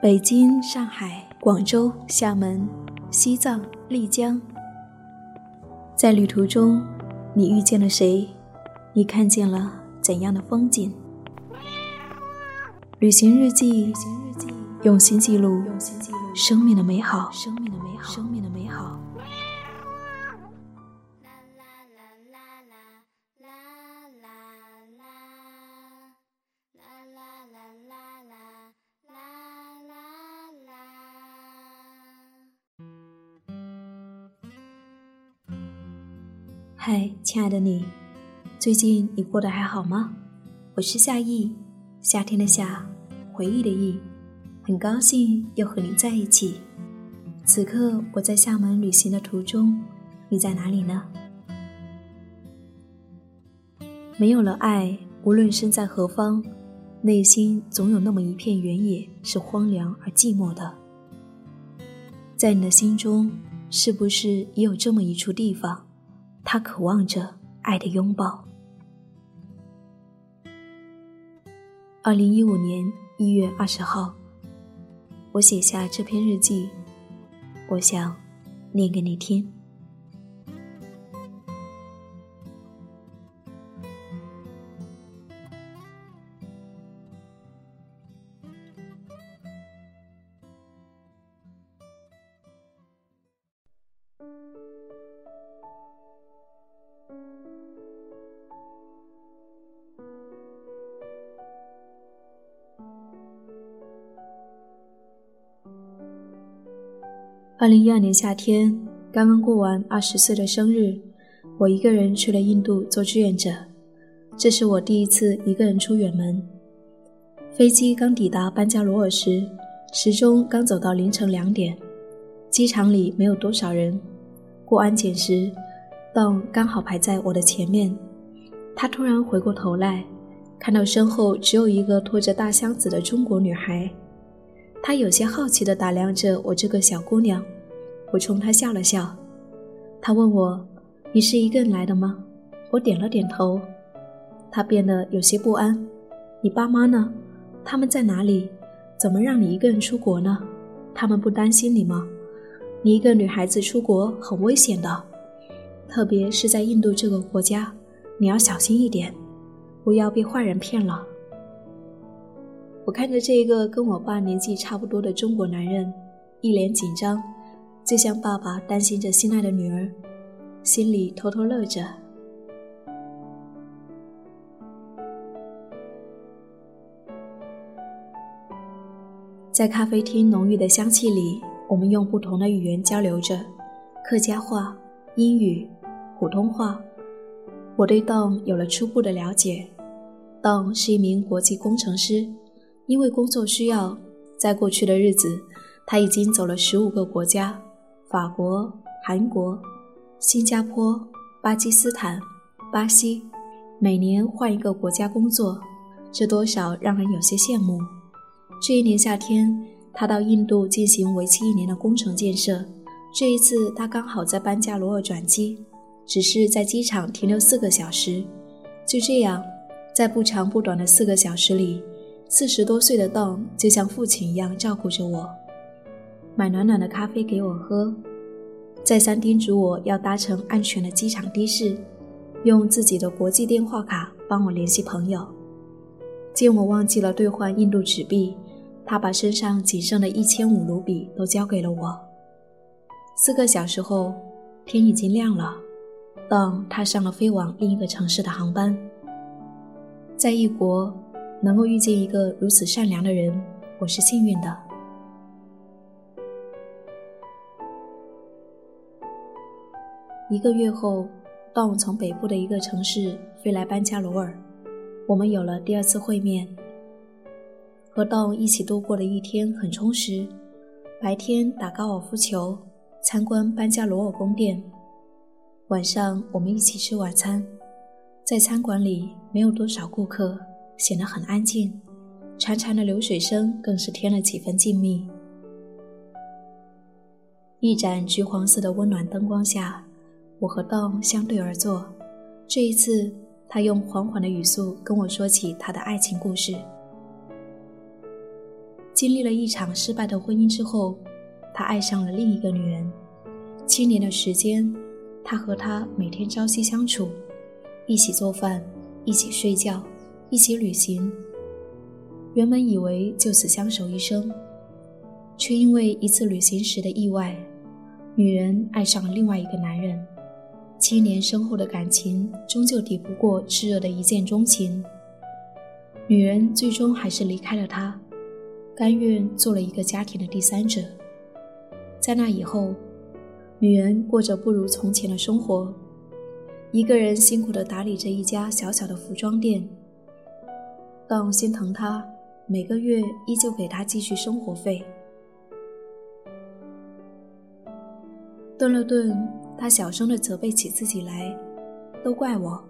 北京、上海、广州、厦门、西藏、丽江。在旅途中，你遇见了谁？你看见了怎样的风景？旅行日记，用心记录生命的美好。生命的美好。生命的美好。嗨，亲爱的你，最近你过得还好吗？我是夏意，夏天的夏，回忆的忆，很高兴又和你在一起。此刻我在厦门旅行的途中，你在哪里呢？没有了爱，无论身在何方，内心总有那么一片原野是荒凉而寂寞的。在你的心中，是不是也有这么一处地方？他渴望着爱的拥抱。二零一五年一月二十号，我写下这篇日记，我想念给你听。二零一二年夏天，刚刚过完二十岁的生日，我一个人去了印度做志愿者。这是我第一次一个人出远门。飞机刚抵达班加罗尔时，时钟刚走到凌晨两点，机场里没有多少人。过安检时邓刚好排在我的前面。他突然回过头来，看到身后只有一个拖着大箱子的中国女孩。他有些好奇地打量着我这个小姑娘，我冲他笑了笑。他问我：“你是一个人来的吗？”我点了点头。他变得有些不安：“你爸妈呢？他们在哪里？怎么让你一个人出国呢？他们不担心你吗？你一个女孩子出国很危险的，特别是在印度这个国家，你要小心一点，不要被坏人骗了。”我看着这个跟我爸年纪差不多的中国男人，一脸紧张，就像爸爸担心着心爱的女儿，心里偷偷乐着。在咖啡厅浓郁的香气里，我们用不同的语言交流着：客家话、英语、普通话。我对 Don 有了初步的了解，Don 是一名国际工程师。因为工作需要，在过去的日子，他已经走了十五个国家：法国、韩国、新加坡、巴基斯坦、巴西，每年换一个国家工作，这多少让人有些羡慕。这一年夏天，他到印度进行为期一年的工程建设。这一次，他刚好在班加罗尔转机，只是在机场停留四个小时。就这样，在不长不短的四个小时里。四十多岁的邓就像父亲一样照顾着我，买暖暖的咖啡给我喝，再三叮嘱我要搭乘安全的机场的士，用自己的国际电话卡帮我联系朋友。见我忘记了兑换印度纸币，他把身上仅剩的一千五卢比都交给了我。四个小时后，天已经亮了邓踏上了飞往另一个城市的航班，在异国。能够遇见一个如此善良的人，我是幸运的。一个月后，当我从北部的一个城市飞来班加罗尔，我们有了第二次会面。和道一起度过的一天很充实，白天打高尔夫球，参观班加罗尔宫殿，晚上我们一起吃晚餐，在餐馆里没有多少顾客。显得很安静，潺潺的流水声更是添了几分静谧。一盏橘黄色的温暖灯光下，我和 Don 相对而坐。这一次，他用缓缓的语速跟我说起他的爱情故事。经历了一场失败的婚姻之后，他爱上了另一个女人。七年的时间，他和她每天朝夕相处，一起做饭，一起睡觉，一起旅行。原本以为就此相守一生，却因为一次旅行时的意外，女人爱上了另外一个男人。七年深厚的感情，终究抵不过炽热的一见钟情。女人最终还是离开了他。甘愿做了一个家庭的第三者，在那以后，女人过着不如从前的生活，一个人辛苦地打理着一家小小的服装店。当心疼她，每个月依旧给她继续生活费。顿了顿，他小声地责备起自己来：“都怪我，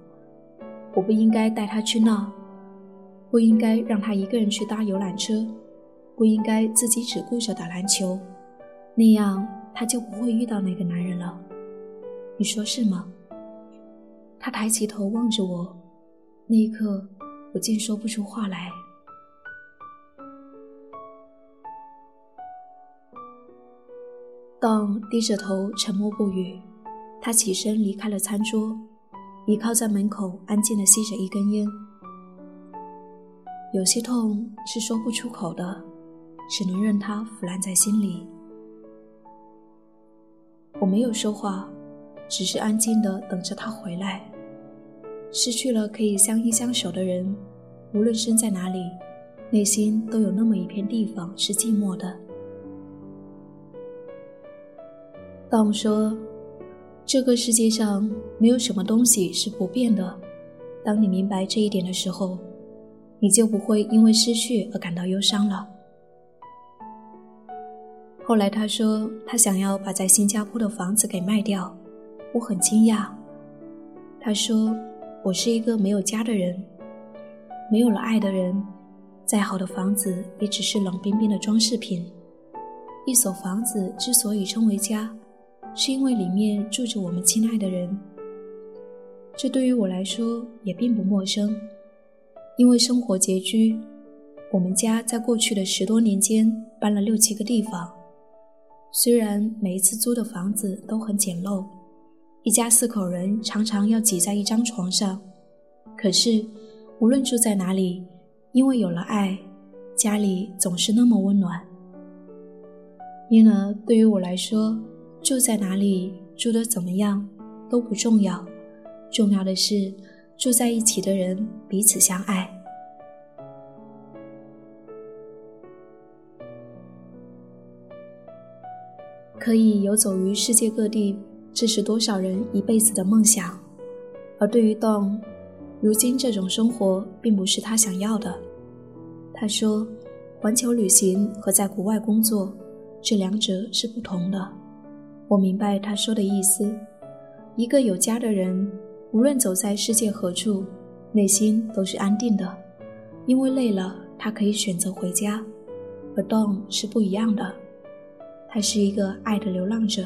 我不应该带她去那，不应该让她一个人去搭游览车。”不应该自己只顾着打篮球，那样他就不会遇到那个男人了。你说是吗？他抬起头望着我，那一刻我竟说不出话来。当低着头沉默不语，他起身离开了餐桌，倚靠在门口，安静的吸着一根烟。有些痛是说不出口的。只能任它腐烂在心里。我没有说话，只是安静的等着他回来。失去了可以相依相守的人，无论身在哪里，内心都有那么一片地方是寂寞的。当说，这个世界上没有什么东西是不变的。当你明白这一点的时候，你就不会因为失去而感到忧伤了。后来他说，他想要把在新加坡的房子给卖掉，我很惊讶。他说，我是一个没有家的人，没有了爱的人，再好的房子也只是冷冰冰的装饰品。一所房子之所以称为家，是因为里面住着我们亲爱的人。这对于我来说也并不陌生，因为生活拮据，我们家在过去的十多年间搬了六七个地方。虽然每一次租的房子都很简陋，一家四口人常常要挤在一张床上，可是无论住在哪里，因为有了爱，家里总是那么温暖。因而对于我来说，住在哪里、住得怎么样都不重要，重要的是住在一起的人彼此相爱。可以游走于世界各地，这是多少人一辈子的梦想。而对于 Don，如今这种生活并不是他想要的。他说：“环球旅行和在国外工作，这两者是不同的。”我明白他说的意思。一个有家的人，无论走在世界何处，内心都是安定的，因为累了，他可以选择回家。而 Don 是不一样的。他是一个爱的流浪者，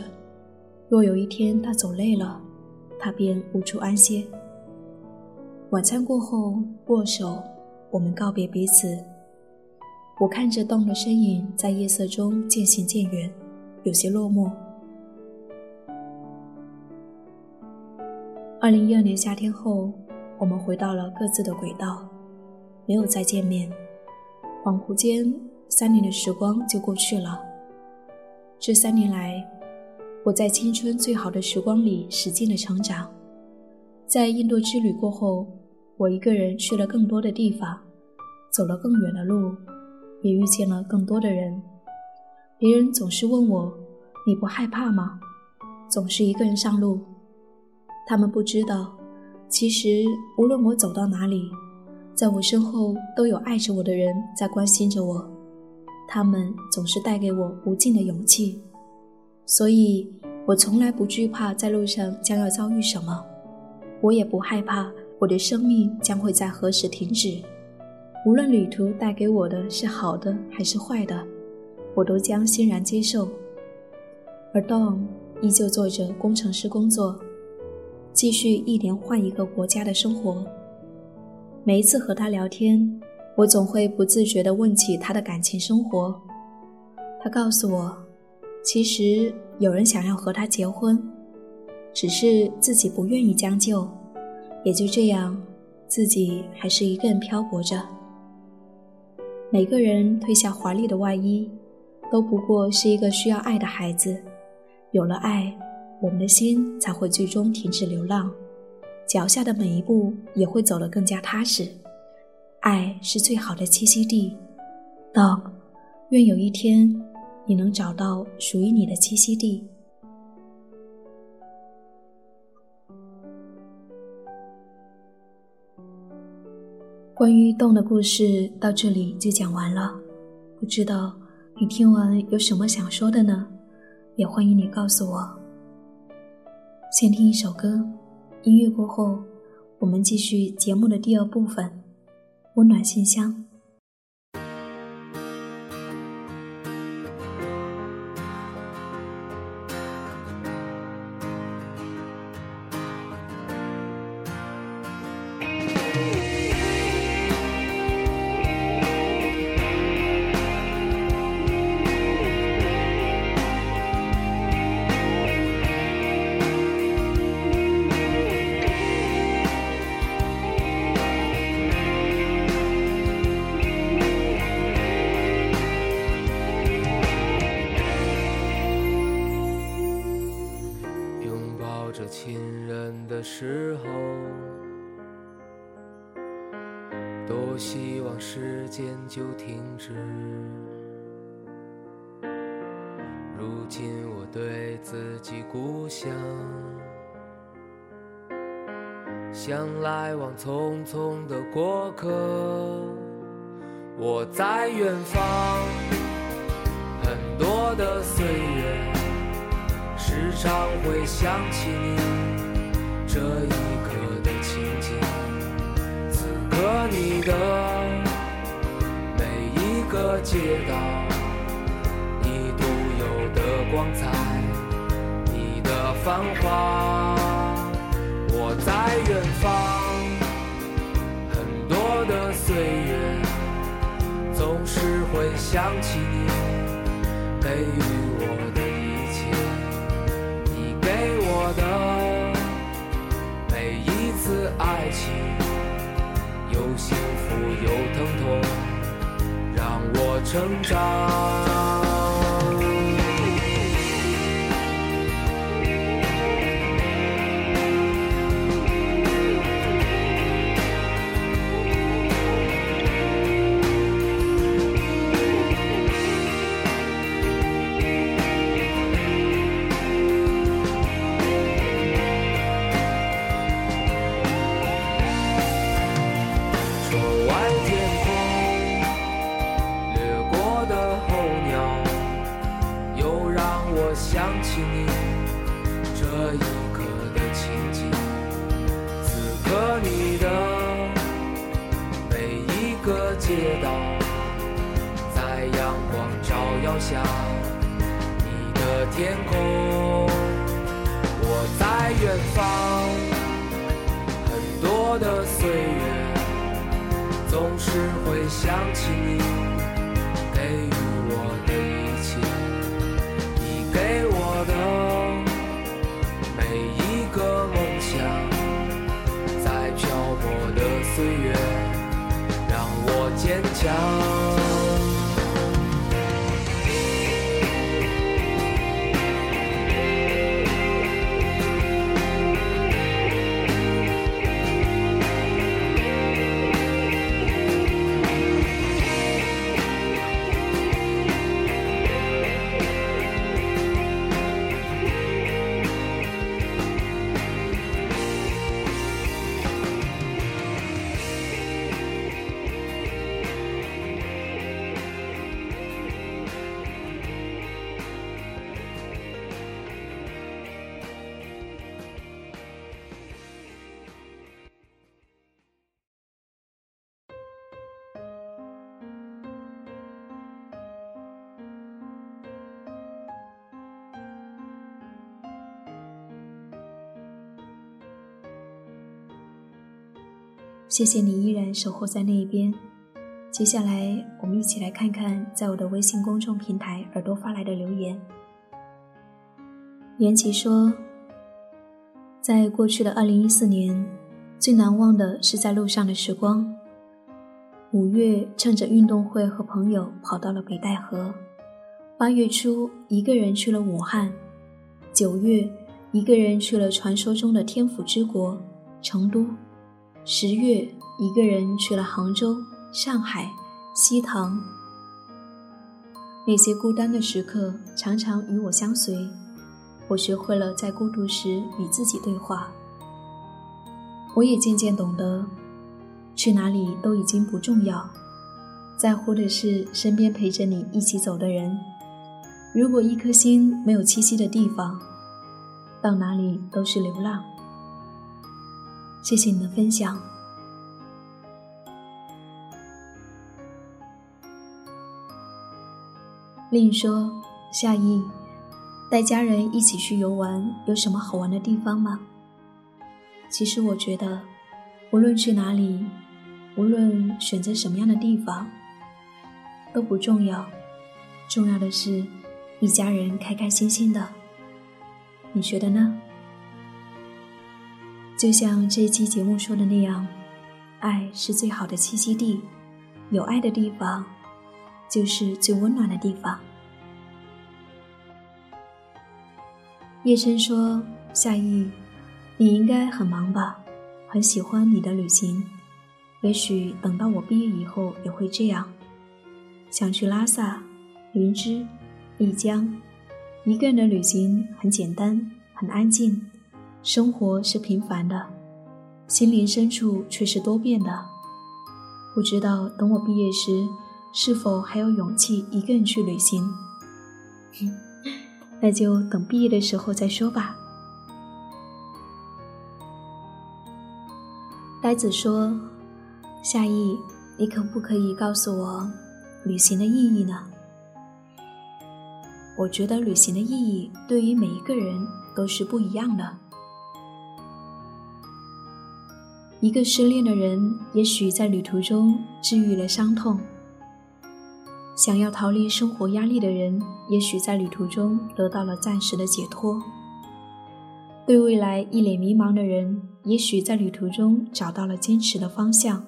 若有一天他走累了，他便无处安歇。晚餐过后握手，我们告别彼此。我看着洞的身影在夜色中渐行渐远，有些落寞。二零一二年夏天后，我们回到了各自的轨道，没有再见面。恍惚间，三年的时光就过去了。这三年来，我在青春最好的时光里使劲的成长。在印度之旅过后，我一个人去了更多的地方，走了更远的路，也遇见了更多的人。别人总是问我：“你不害怕吗？”总是一个人上路。他们不知道，其实无论我走到哪里，在我身后都有爱着我的人在关心着我。他们总是带给我无尽的勇气，所以我从来不惧怕在路上将要遭遇什么，我也不害怕我的生命将会在何时停止。无论旅途带给我的是好的还是坏的，我都将欣然接受。而 Don 依旧做着工程师工作，继续一年换一个国家的生活。每一次和他聊天。我总会不自觉地问起他的感情生活。他告诉我，其实有人想要和他结婚，只是自己不愿意将就，也就这样，自己还是一个人漂泊着。每个人褪下华丽的外衣，都不过是一个需要爱的孩子。有了爱，我们的心才会最终停止流浪，脚下的每一步也会走得更加踏实。爱是最好的栖息地。Dog，愿有一天。你能找到属于你的栖息地。关于洞的故事到这里就讲完了，不知道你听完有什么想说的呢？也欢迎你告诉我。先听一首歌，音乐过后，我们继续节目的第二部分——温暖信箱。像来往匆匆的过客。我在远方，很多的岁月，时常会想起你。这一刻的情景，此刻你的每一个街道，你独有的光彩，你的繁华。在远方，很多的岁月，总是会想起你，给予我的一切，你给我的每一次。爱情有幸福有疼痛，让我成长。街道，在阳光照耀下，你的天空。我在远方，很多的岁月，总是会想起你，谢谢你依然守候在那一边，接下来，我们一起来看看在我的微信公众平台耳朵发来的留言。言琪说，在过去的二零一四年，最难忘的是在路上的时光。五月，趁着运动会和朋友跑到了北戴河；八月初，一个人去了武汉；九月，一个人去了传说中的天府之国成都；十月，一个人去了杭州、上海、西塘。那些孤单的时刻，常常与我相随。我学会了在孤独时与自己对话。我也渐渐懂得，去哪里都已经不重要，在乎的是身边陪着你一起走的人。如果一颗心没有栖息的地方，到哪里都是流浪。谢谢你的分享。另说夏意。带家人一起去游玩，有什么好玩的地方吗？其实我觉得，无论去哪里，无论选择什么样的地方，都不重要。重要的是，一家人开开心心的。你觉得呢？就像这期节目说的那样，爱是最好的栖息地，有爱的地方，就是最温暖的地方。叶琛说：“夏意，你应该很忙吧？很喜欢你的旅行，也许等到我毕业以后也会这样。想去拉萨、林芝、丽江，一个人的旅行很简单，很安静，生活是平凡的，心灵深处却是多变的。不知道等我毕业时，是否还有勇气一个人去旅行？”那就等毕业的时候再说吧。呆子说：“夏意，你可不可以告诉我旅行的意义呢？”我觉得旅行的意义对于每一个人都是不一样的。一个失恋的人，也许在旅途中治愈了伤痛。想要逃离生活压力的人，也许在旅途中得到了暂时的解脱；对未来一脸迷茫的人，也许在旅途中找到了坚持的方向；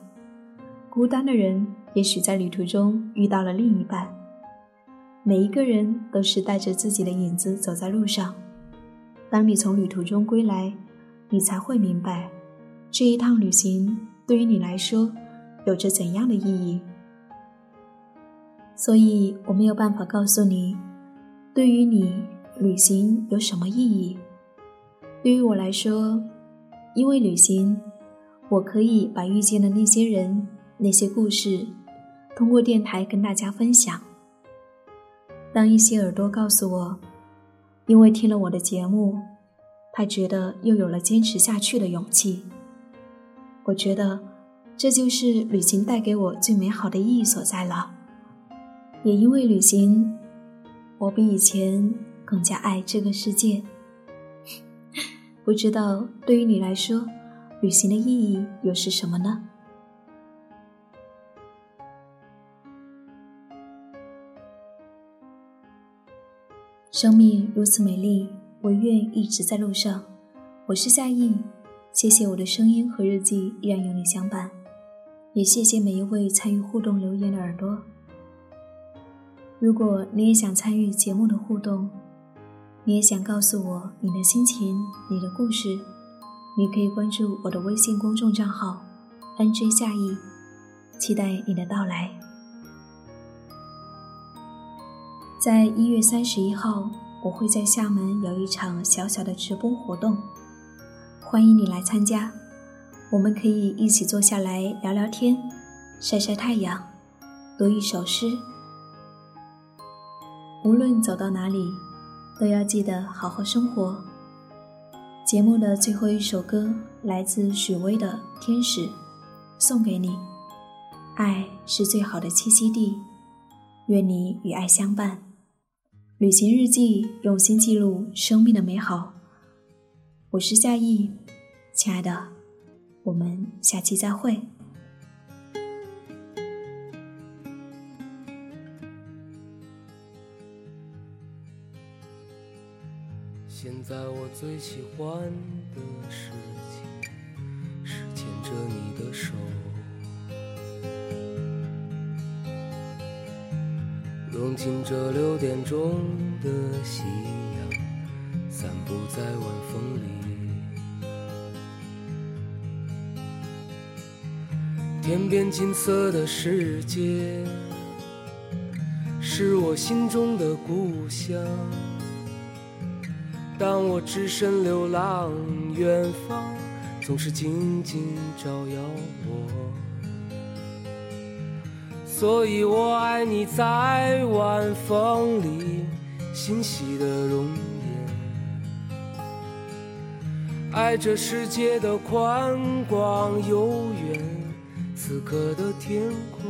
孤单的人，也许在旅途中遇到了另一半。每一个人都是带着自己的影子走在路上。当你从旅途中归来，你才会明白，这一趟旅行对于你来说有着怎样的意义。所以我没有办法告诉你，对于你旅行有什么意义。对于我来说，因为旅行，我可以把遇见的那些人、那些故事，通过电台跟大家分享。当一些耳朵告诉我，因为听了我的节目，他觉得又有了坚持下去的勇气。我觉得，这就是旅行带给我最美好的意义所在了。也因为旅行，我比以前更加爱这个世界。不知道对于你来说，旅行的意义又是什么呢？生命如此美丽，我愿一直在路上。我是夏意，谢谢我的声音和日记依然有你相伴，也谢谢每一位参与互动留言的耳朵。如果你也想参与节目的互动，你也想告诉我你的心情、你的故事，你可以关注我的微信公众账号 “nj 夏意”，期待你的到来。在一月三十一号，我会在厦门有一场小小的直播活动，欢迎你来参加。我们可以一起坐下来聊聊天，晒晒太阳，读一首诗。无论走到哪里，都要记得好好生活。节目的最后一首歌来自许巍的《天使》，送给你。爱是最好的栖息地，愿你与爱相伴。旅行日记，用心记录生命的美好。我是夏意，亲爱的，我们下期再会。现在我最喜欢的事情是牵着你的手。融进这六点钟的夕阳，散步在晚风里。天边金色的世界，是我心中的故乡。当我只身流浪，远方总是静静照耀我，所以我爱你在晚风里欣喜的容颜，爱这世界的宽广悠远，此刻的天空。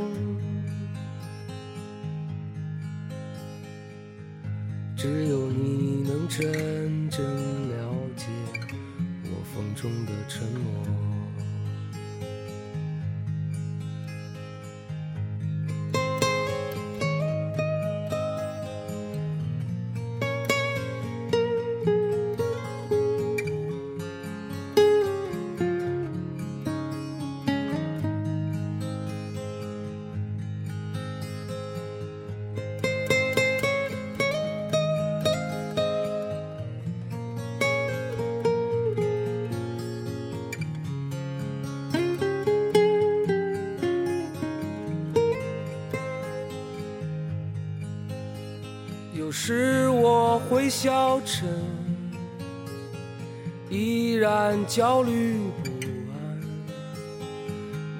只有你能真正了解我风中的沉默。时我会消沉，依然焦虑不安。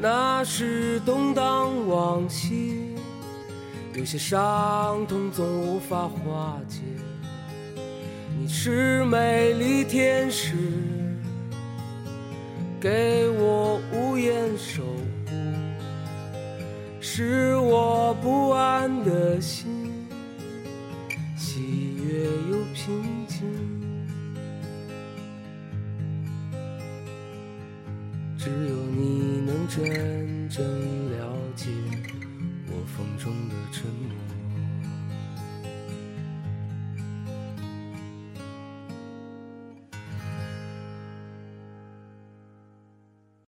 那是动荡往昔，有些伤痛总无法化解。你是美丽天使，给我无言守护，是我不安的心。平静，只有你能真正了解我风中的沉默。